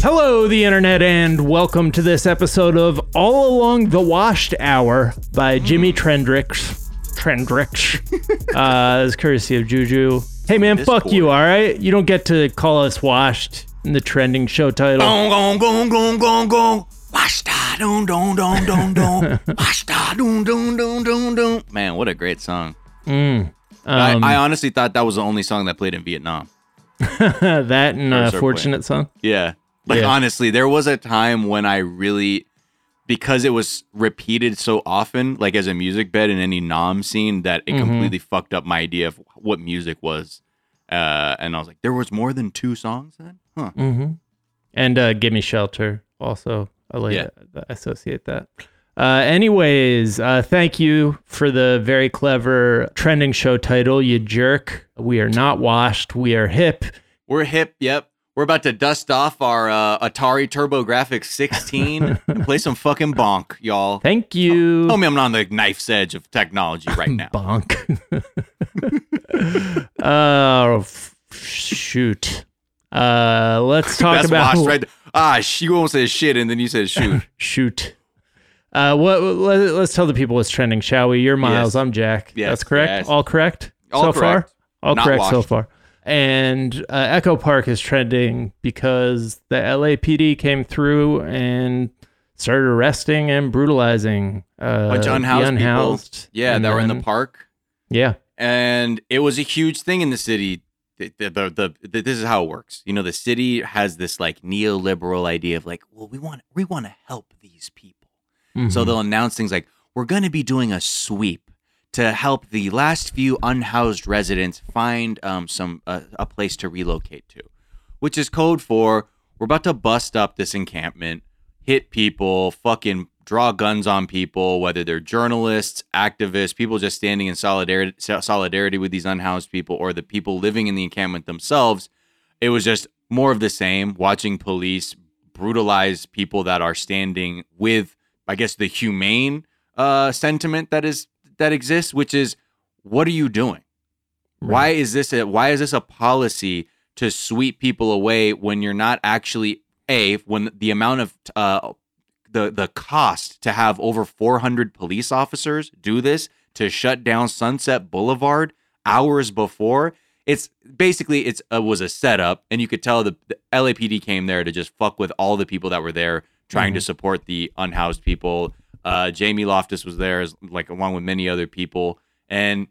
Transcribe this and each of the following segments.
Hello, the internet, and welcome to this episode of All Along the Washed Hour by Jimi Trendrix. Trendrix. uh, is courtesy of Juju. Hey, man, fuck Discord. you, all right? You don't get to call us washed in the trending show title. Gong gong gong gong gong gong. Washta dun dun dun dun dun. Washta dun dun dun dun dun. Man, what a great song. Um, I, I honestly thought that was the only song that played in Vietnam. that and uh, our Fortunate Son. Yeah. Like Yeah. honestly, there was a time when I really because it was repeated so often, like as a music bed in any 'Nam scene, that it completely fucked up my idea of what music was. Uh, and I was like, there was more than two songs then? Huh. Mm-hmm. And uh, Gimme Shelter also. I like Yeah. that- associate that. Uh, anyways, uh, thank you for the very clever trending show title, you jerk. We are not washed. We are hip. We're hip. Yep. We're about to dust off our uh, Atari TurboGrafx 16 and play some fucking Bonk, y'all. Thank you. Tell me I'm not on the knife's edge of technology right now. Bonk. Oh, f- shoot. Uh, let's talk That's about washed right. Ah, sh- you almost said shit, and then you said shoot. shoot. Uh, what? Let, us tell the people what's trending, shall we? You're Miles. Yes. I'm Jack. Yes, That's correct. yes. All correct. All so correct. far. All Not correct so far. And uh, Echo Park is trending because the LAPD came through and started arresting and brutalizing uh, Bunch of the unhoused, unhoused. people. Yeah, that were in the park, Yeah. and it was a huge thing in the city. The, the, the, the, this is how it works. You know, the city has this like neoliberal idea of like, well, we want we want to help these people. So Mhm. they'll announce things like, we're going to be doing a sweep to help the last few unhoused residents find um, some uh, a place to relocate to, which is code for we're about to bust up this encampment, hit people, fucking draw guns on people, whether they're journalists, activists, people just standing in solidarity solidarity with these unhoused people, or the people living in the encampment themselves. It was just more of the same. Watching police brutalize people that are standing with I guess the humane uh, sentiment that is that exists, which is, what are you doing? Why is this a why is this a policy to sweep people away when you're not actually a when the amount of uh, the the cost to have over 400 police officers do this to shut down Sunset Boulevard hours before it's basically it's uh, was a setup and you could tell the, the LAPD came there to just fuck with all the people that were there trying to support the unhoused people. Uh, Jamie Loftus was there, as, like along with many other people, and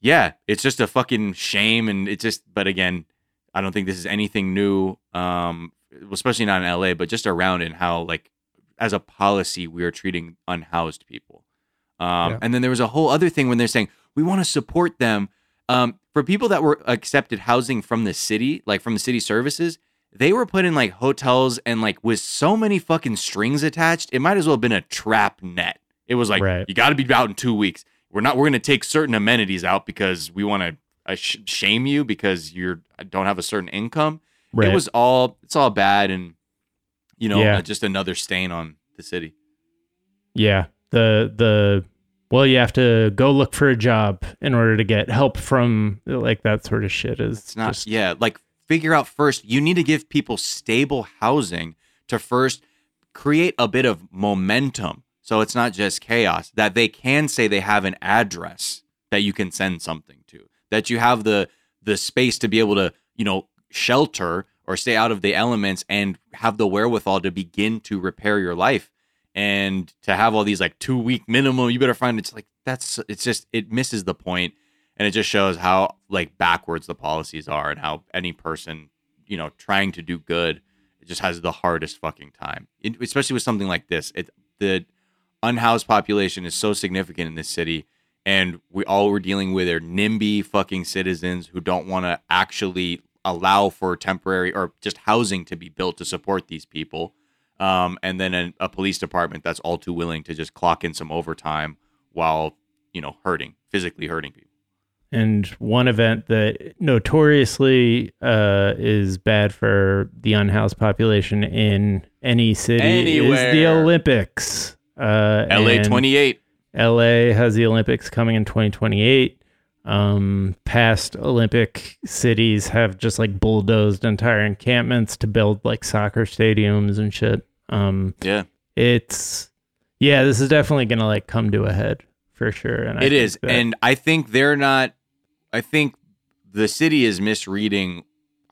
yeah, it's just a fucking shame. And it's just, but again, I don't think this is anything new, um, especially not in LA, but just around in how like as a policy we are treating unhoused people. Um, Yeah. And then there was a whole other thing when they're saying we want to support them. Um, for people that were accepted housing from the city, like from the city services, they were put in like hotels and like with so many fucking strings attached, it might as well have been a trap net. It was like Right. you got to be out in two weeks. We're not. We're going to take certain amenities out because we want to uh, sh- shame you because you don't have a certain income. Right. It was all. It's all bad and you know Yeah. uh, just another stain on the city. Yeah. The the well, you have to go look for a job in order to get help from like that sort of shit. Is It's not. just, yeah, like figure out first. You need to give people stable housing to first create a bit of momentum, so it's not just chaos. That they can say they have an address that you can send something to. That you have the the space to be able to you know shelter or stay out of the elements and have the wherewithal to begin to repair your life and to have all these like two week minimum you better find it's like that's it's just it misses the point and it just shows how like backwards the policies are and how any person you know trying to do good just has the hardest fucking time. It, especially with something like this. It the unhoused population is so significant in this city and we all we're dealing with are nimby fucking citizens who don't want to actually allow for temporary or just housing to be built to support these people. Um, and then a, a police department that's all too willing to just clock in some overtime while you know hurting physically hurting people And one event that notoriously uh, is bad for the unhoused population in any city is the Olympics. Uh, la 28 LA has the Olympics coming in 2028. Um, past Olympic cities have just like bulldozed entire encampments to build like soccer stadiums and shit. Um, Yeah. it's yeah, this is definitely gonna like come to a head for sure. And I It that- and I think they're not. I think the city is misreading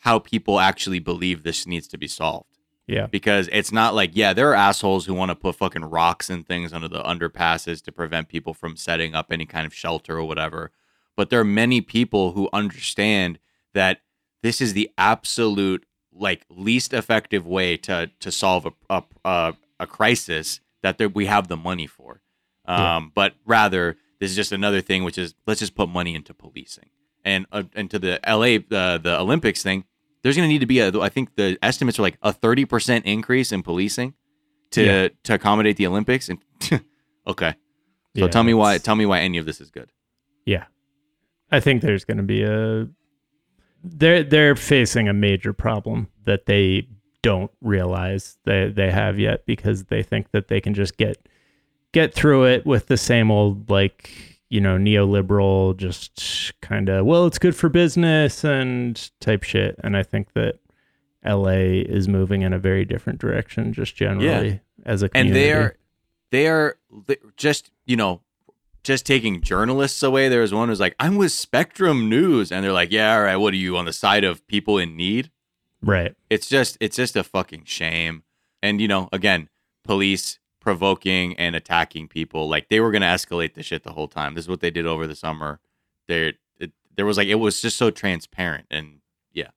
how people actually believe this needs to be solved yeah, because it's not like yeah, there are assholes who want to put fucking rocks and things under the underpasses to prevent people from setting up any kind of shelter or whatever. But there are many people who understand that this is the absolute like least effective way to to solve a a, a, a crisis that there, we have the money for. Um, Yeah. But rather, this is just another thing, which is let's just put money into policing and uh, into the LA the the Olympics thing. There's going to need to be a I think the estimates are like a thirty percent increase in policing to Yeah. to accommodate the Olympics. And okay, so Yeah, tell me why tell me why any of this is good. Yeah. I think there's going to be a they're they're facing a major problem that they don't realize they they have yet because they think that they can just get get through it with the same old like you know neoliberal just kind of well it's good for business and type shit. And I think that LA is moving in a very different direction just generally as a community. and they are they are just you know just taking journalists away there was one who's like i'm with spectrum news. And they're like yeah all right what are you on the side of people in need? Right. It's just it's just a fucking shame. And you know again police provoking and attacking people like they were going to escalate the shit the whole time this is what they did over the summer there it, there was like it was just so transparent and yeah.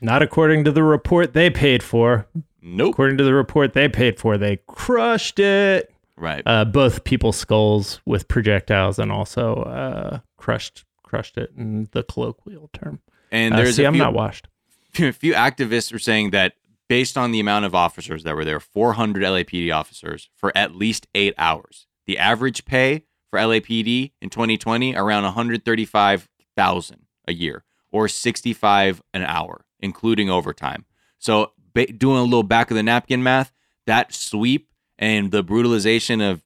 not according to the report they paid for nope According to the report they paid for, they crushed it. right Uh, both people's skulls with projectiles and also uh, crushed crushed it in the colloquial term. and Uh, there's see, a I'm few, not washed. a few activists are saying that based on the amount of officers that were there, 400 LAPD officers for at least eight hours. The average pay for LAPD in 2020 around 135,000 a year, or 65 an hour, including overtime. So ba- doing a little back of the napkin math, that sweep and the brutalization of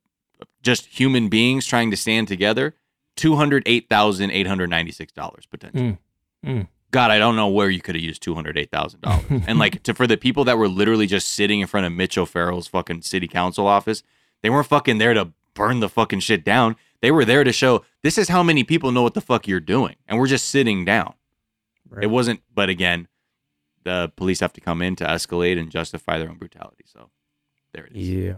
just human beings trying to stand together, two hundred eight thousand eight hundred ninety six dollars potentially. Mm. God, I don't know where you could have used two hundred eight thousand dollars. and like to for the people that were literally just sitting in front of Mitch O'Farrell's fucking city council office, they weren't fucking there to burn the fucking shit down. They were there to show this is how many people know what the fuck you're doing, and we're just sitting down. Right. It wasn't, but again, the police have to come in to escalate and justify their own brutality. So there it is. Yeah.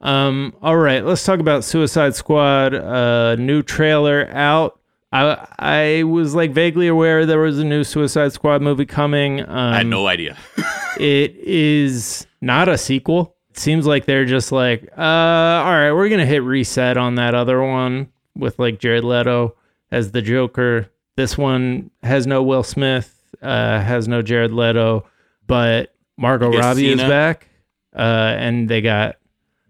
Um. All right. Let's talk about Suicide Squad. Uh, new trailer out. I I was like vaguely aware there was a new Suicide Squad movie coming. Um, I had no idea. It is not a sequel. It seems like they're just like, uh, all right, we're gonna hit reset on that other one with like Jared Leto as the Joker. This one has no Will Smith, uh, has no Jared Leto, but Margot Robbie is back, uh, and they got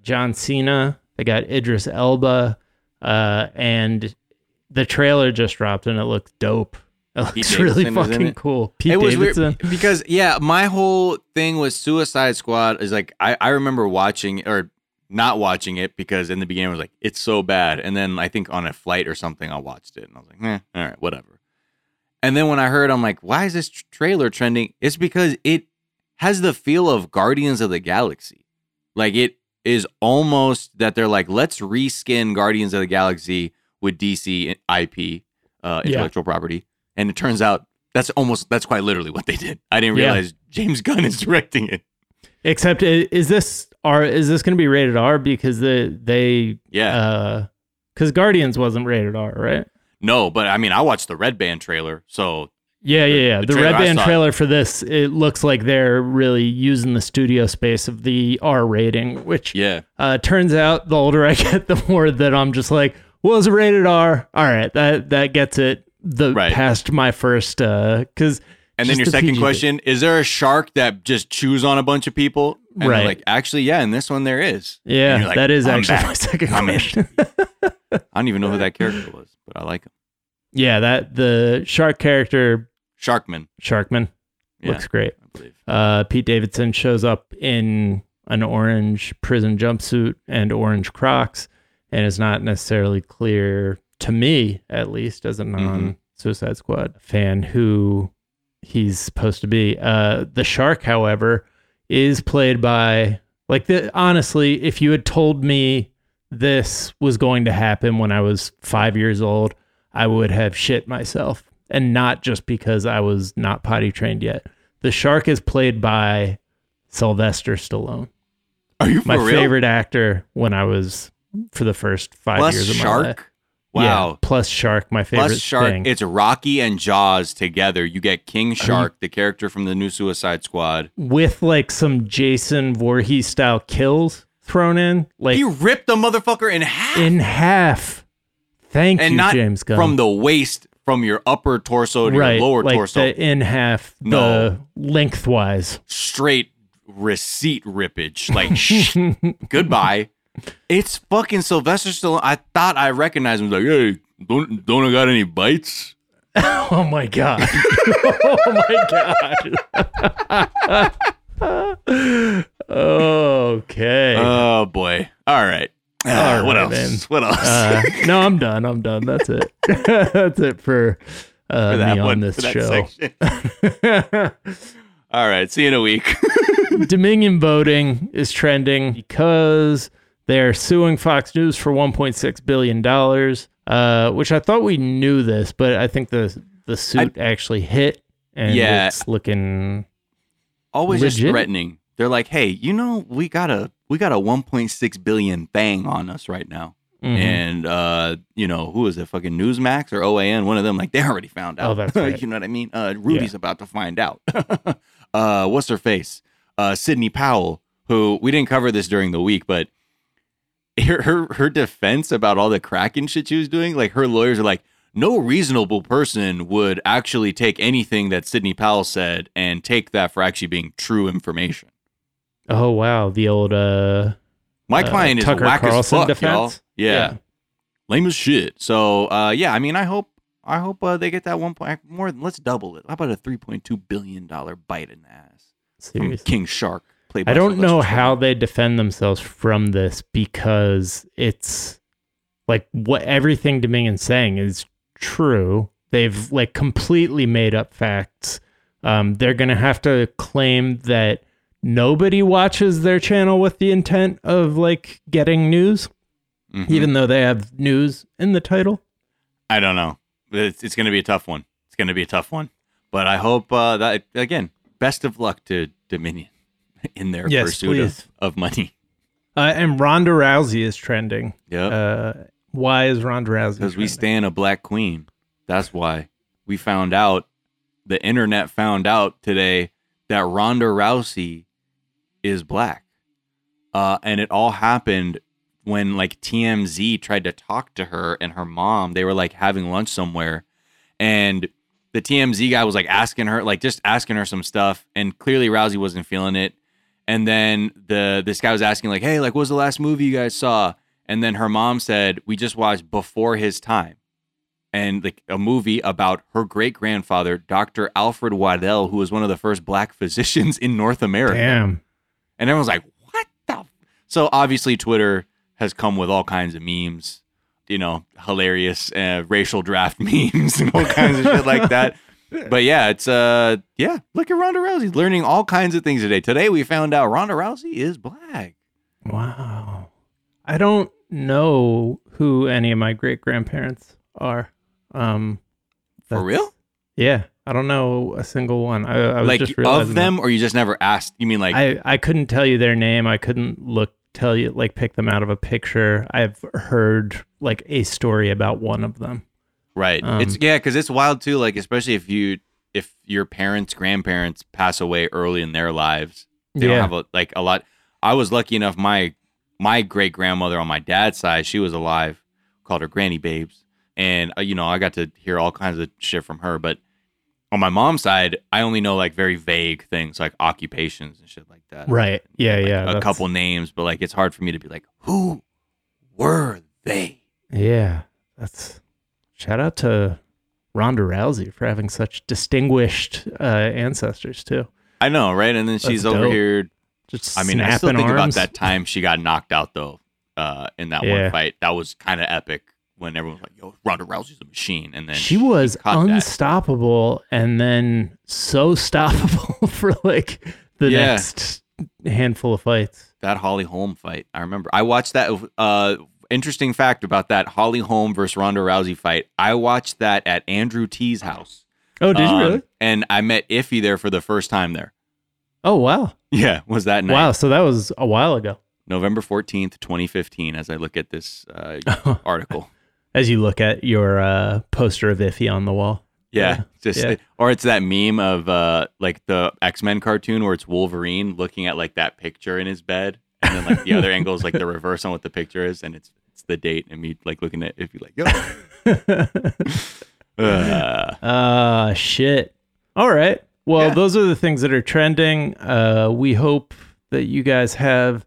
John Cena, they got Idris Elba, uh, and the trailer just dropped and it looks dope. It looks Pete really Davidson fucking it? cool. Pete it was Davidson. weird because yeah, my whole thing with Suicide Squad is like I, I remember watching or not watching it because in the beginning I was like it's so bad, and then I think on a flight or something I watched it and I was like, eh, all right, whatever. And then when I heard, I'm like, why is this trailer trending? It's because it has the feel of Guardians of the Galaxy, like it is almost that they're like, let's reskin Guardians of the Galaxy with DC IP, uh, Yeah. intellectual property, and it turns out that's almost that's quite literally what they did. I didn't Yeah. realize James Gunn is directing it. Except is this R is this going to be rated R because the they Yeah, uh cuz Guardians wasn't rated R, right? no, but I mean, I watched the Red Band trailer, so Yeah, yeah, yeah. the The, Red Band trailer for this it looks like they're really using the studio space of the R rating, which yeah, uh turns out the older I get the more that I'm just like, was it rated R? All right, that that gets it the Right. past my first uh cuz And then your second question: Is there a shark that just chews on a bunch of people? And Right. Like, actually, yeah. In this one, there is. Yeah, like, that is actually back. my second I'm question. I don't even know who that character was, but I like him. yeah, that the shark character Sharkman. Sharkman Yeah, looks great. I believe. Uh, Pete Davidson shows up in an orange prison jumpsuit and orange Crocs, and it's not necessarily clear to me at least as a non Suicide Squad fan who he's supposed to be. Uh, the shark, however, is played by like the honestly, if you had told me this was going to happen when I was five years old, I would have shit myself. And not just because I was not potty trained yet. The shark is played by Sylvester Stallone, Are you for my real? favorite actor when I was for the first five Plus years of my Shark. life. Wow. Yeah, plus Shark, my favorite Plus Shark. thing. It's Rocky and Jaws together. You get King Shark, the character from the new Suicide Squad. with like some Jason Voorhees style kills thrown in, like He ripped the motherfucker in half. in half. Thank and you, not James Gunn. from the waist, from your upper torso to right, your lower like torso. the in half, No. the lengthwise. Straight receipt rippage. Like, goodbye. It's fucking Sylvester Stallone. I thought I recognized him. Like, hey, don't don't I got any bites? Oh my god! oh my god! okay. Oh boy. All right. Uh, All what right, else? man. What else? Uh, no, I'm done. I'm done. That's it. That's it for, uh, for that me on one, this show. All right. See you in a week. Dominion voting is trending because they're suing Fox News for 1.6 billion dollars, uh, which I thought we knew this, but I think the the suit actually hit, and Yeah. it's looking Always just threatening. They're like, hey, you know, we got a we got a 1.6 billion thing on us right now. mhm. And uh, you know, who is it? Fucking Newsmax or OAN? One of them, like they already found out. Oh, that's right. you know what I mean? Uh, Rudy's about to find out. uh, what's her face? Uh, Sidney Powell, who we didn't cover this during the week, but her, her defense about all the cracking shit she was doing, like her lawyers are like, no reasonable person would actually take anything that Sidney Powell said and take that for actually being true information. oh wow, the old uh, My uh, client is Tucker whack Carlson as fuck, defense. y'all. Yeah. lame as shit. So uh, yeah, I mean, I hope I hope uh, they get that one point more. Than, let's double it. How about a three point two billion dollar bite in the ass from seriously. King Shark? I don't know how they defend themselves from this because it's like what everything Dominion's saying is true. They've like completely made up facts. Um, they're gonna have to claim that nobody watches their channel with the intent of like getting news, Mhm. even though they have news in the title. I don't know. It's, it's going to be a tough one. It's going to be a tough one. But I hope uh, that again, best of luck to Dominion in their Yes, pursuit please. of, of money. Uh, and Ronda Rousey is trending. Yeah, Uh, why is Ronda Rousey? because we stand a black queen. That's why we found out. The internet found out today that Ronda Rousey is black, uh, and it all happened when like TMZ tried to talk to her and her mom. They were like having lunch somewhere, and the TMZ guy was like asking her, like just asking her some stuff, and clearly Rousey wasn't feeling it. And then the this guy was asking like, "Hey, like, what was the last movie you guys saw?" And then her mom said, "We just watched Before His Time." And like a movie about her great grandfather, Dr. Alfred Waddell, who was one of the first black physicians in North America. Damn. And everyone's like, what the? f-" So obviously, Twitter has come with all kinds of memes, you know, hilarious uh, racial draft memes and all kinds of shit like that. But yeah, it's, uh, yeah, look at Ronda Rousey learning all kinds of things today. Today, we found out Ronda Rousey is black. Wow. I don't know who any of my great grandparents are. Um, For real? Yeah, I don't know a single one. I, I was Like just of realizing that. them, or you just never asked? You mean like, I I couldn't tell you their name. I couldn't look tell you like pick them out of a picture. I've heard like a story about one of them. Right. Um, it's yeah, because it's wild too. Like especially if you if your parents, grandparents pass away early in their lives, they Yeah. don't have a, like a lot. I was lucky enough. My my great grandmother on my dad's side, she was alive. Called her Granny Babes, and uh, you know I got to hear all kinds of shit from her. But on my mom's side, I only know like very vague things like occupations and shit like that. Right. Yeah. Like, yeah. a that's- couple names, but like it's hard for me to be like, who were they? Yeah. That's shout out to Ronda Rousey for having such distinguished uh, ancestors too. I know, right? And then she's over dope. here Just I mean, I still think about that time she got knocked out though. Uh, in that Yeah. one fight, that was kind of epic when everyone was like, "Yo, Ronda Rousey's a machine," and then She was caught that. unstoppable and then so stoppable for like the Yeah. next handful of fights. that Holly Holm fight. I remember I watched that. Uh, interesting fact about that Holly Holm versus Ronda Rousey fight. I watched that at Andrew Ti's house. Oh, did you Um, really? And I met Iffy there for the first time there. Oh, wow. Yeah, was that night? Wow. So that was a while ago. November 14th, 2015, as I look at this uh, article. As you look at your uh, poster of Iffy on the wall. Yeah, Yeah, just yeah. or it's that meme of uh like the X-Men cartoon where it's Wolverine looking at like that picture in his bed and then like the other angle is like the reverse on what the picture is and it's it's the date and me like looking at if you like yo. Uh, Ah, shit. All right. Well, Yeah. those are the things that are trending. Uh, we hope that you guys have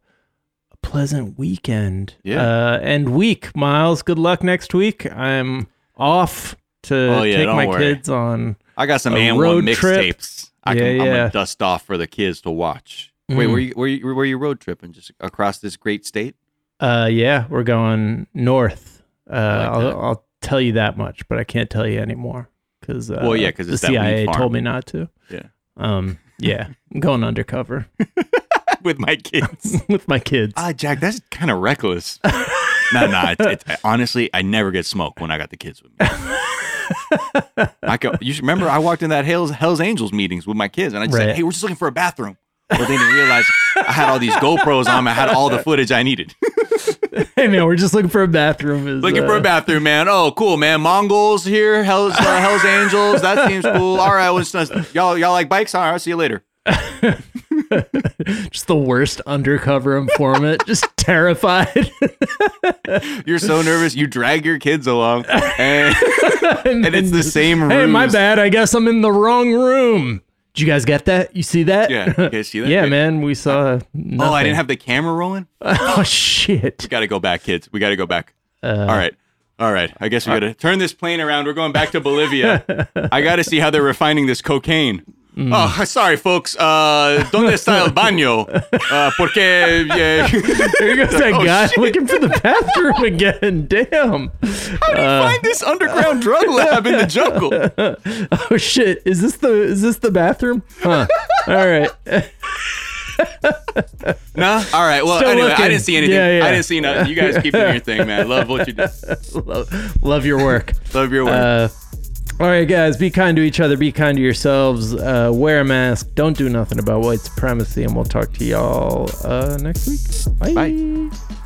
a pleasant weekend. Yeah. Uh, and week, Miles. Good luck next week. I'm off to Oh, yeah, take my worry. kids on. I got some A and road mixtapes. I Yeah, can, I'm yeah. gonna dust off for the kids to watch. Wait, Mm. were you were you were you road tripping just across this great state? Uh, yeah, we're going north. Uh, like. I'll, I'll tell you that much, but I can't tell you anymore because uh, Well, yeah, 'cause the it's that weed CIA told me not to. Yeah. Um. Yeah, I'm going undercover With my kids. with my kids. Ah, Jack, that's kind of reckless. no, no. It's, it's, honestly, I never get smoked when I got the kids with me. I go, you should remember I walked in that Hell's, Hell's Angels meetings with my kids, and I just Right. said, "Hey, we're just looking for a bathroom." But they didn't realize I had all these GoPros on. me. I had all the footage I needed. hey man, we're just looking for a bathroom. Is, Looking for uh, a bathroom, man. Oh, cool, man. Mongols here. Hell's uh, Hell's Angels. That seems cool. All right, well, nice. y'all y'all like bikes? All right, I'll see you later. just the worst undercover informant, just terrified. You're so nervous. You drag your kids along, and, and, and it's the same room. Hey, my bad. I guess I'm in the wrong room. Did you guys get that? You see that? Yeah, you guys see that? yeah, man. We saw. Nothing. Oh, I didn't have the camera rolling. oh shit. We Got to go back, kids. We got to go back. Uh, All right. All right. I guess we got to turn this plane around. We're going back to Bolivia. I got to see how they're refining this cocaine. Mm. Oh, sorry, folks. Uh, ¿Dónde está el baño? Uh, porque. Yeah. There goes that Oh, guy shit. looking for the bathroom again. Damn. How do you find this underground drug lab in the jungle? Oh shit. Is this the is this the bathroom? Huh. All right. No. All right. Well, Still anyway, looking. I didn't see anything. Yeah, yeah. I didn't see nothing. You guys keep doing your thing, man. Love what you do. love, love your work. Love your work. Uh, all right, guys, be kind to each other. Be kind to yourselves. Uh, wear a mask. Don't do nothing about white supremacy, and we'll talk to y'all uh, next week. Bye. Bye.